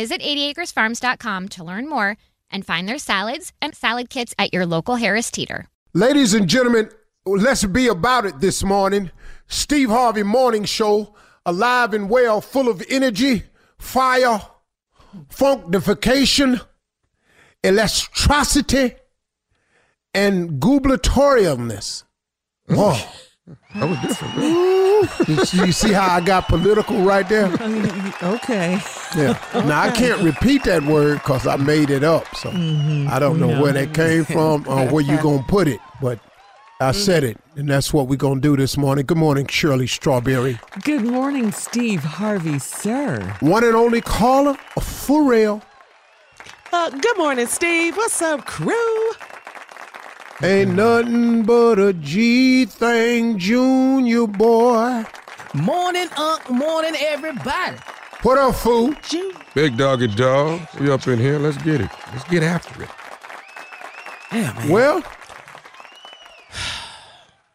Visit 80acresfarms.com to learn more and find their salads and salad kits at your local Harris Teeter. Ladies and gentlemen, let's be about it this morning. Steve Harvey Morning Show, alive and well, full of energy, fire, functification, electricity, and gubernatorialness. Whoa. Mm. That was different. you, you see how I got political right there? okay. Yeah. Now I can't repeat that word because I made it up, so Mm-hmm. I don't know where that came from or where you're gonna put it, but I said it, and that's what we're gonna do this morning. Good morning, Shirley Strawberry. Good morning, Steve Harvey, sir. One and only caller, a for real. Uh, good morning, Steve. What's up, crew? Ain't nothing but a G thing, Junior boy. Morning, Unc. Morning, everybody. What up, fool? Big doggy dog. We up in here. Let's get it. Let's get after it. Yeah, man. Well,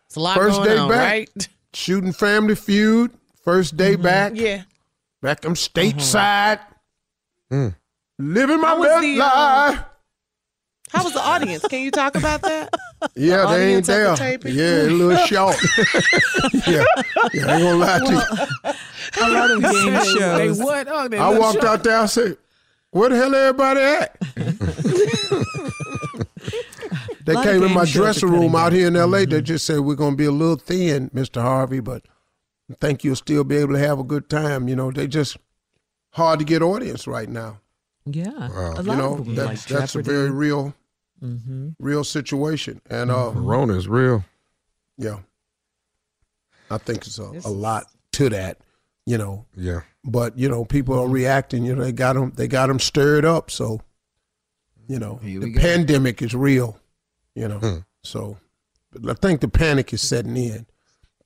it's a lot first going day on, back. right? Shooting Family Feud. First day back. Yeah. Back I'm stateside. Mm. Living my How best the, uh, life. How was the audience? Can you talk about that? Yeah, The they ain't audience at the there. Yeah, a little short. yeah, yeah, I ain't gonna lie to you. A lot of game shows. They what? Oh, they I walked sharp. out there. I said, "Where the hell everybody at?" they came in my dressing cutting room out here in L.A. They mm-hmm. just said we're gonna be a little thin, Mister Harvey, but I think you'll still be able to have a good time. You know, they just hard to get audience right now. Yeah. A lot You know, of them that's like that's a very real, Mm-hmm. real situation, and uh, Corona is real. yeah, I think it's a, a lot to that. You know, Yeah. but you know people are reacting you know they got them they got them stirred up so you know the pandemic is real you know Hmm. so but i think the panic is setting in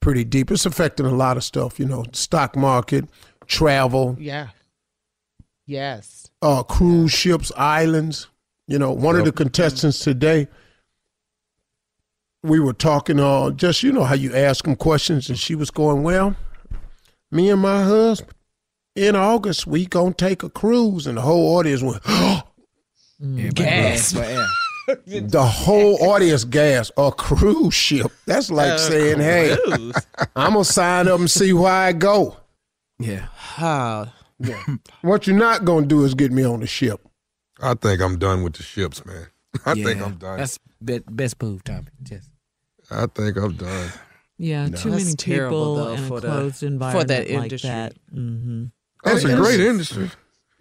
pretty deep it's affecting a lot of stuff you know stock market travel Yeah. Yes. uh cruise ships islands you know one of the contestants today we were talking uh just you know how you ask them questions and she was going well me and my husband in August we gonna take a cruise, and the whole audience went, Gas. the whole audience gas a cruise ship. That's like A saying, hey. I'm gonna sign up and see where I go. Yeah. Ah, yeah. What you're not gonna do is get me on the ship. I think I'm done with the ships, man. I think I'm done. That's be- best move, Tommy. Just I think I'm done. Yeah, No. too That's many terrible, people though, in a for the- closed for environment that like industry. that. hmm That's a great industry.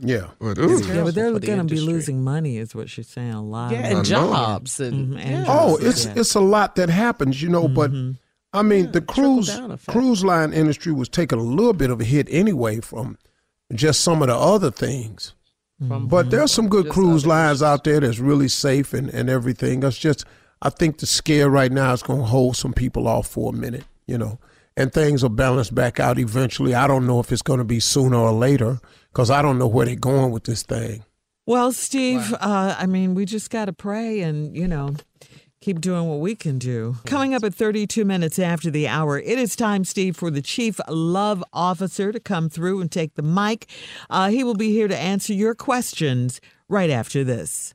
Yeah. But, It's ooh, Yeah, but they're going to be losing money, is what she's saying. A lot. yeah, and jobs and, Mhm, and yeah. Oh, it's yeah. it's a lot that happens, you know. But I mean, the cruise cruise line industry was taking a little bit of a hit anyway from just some of the other things. From- But there's some good Just cruise lines out there that's really safe and, and everything. It's just I think the scare right now is going to hold some people off for a minute, you know, and things will balance back out eventually. I don't know if it's going to be sooner or later because I don't know where they're going with this thing. Well, Steve, uh, I mean, we just got to pray and, you know, keep doing what we can do. Coming up at 32 minutes after the hour, it is time, Steve, for the Chief Love Officer to come through and take the mic. Uh, he will be here to answer your questions right after this.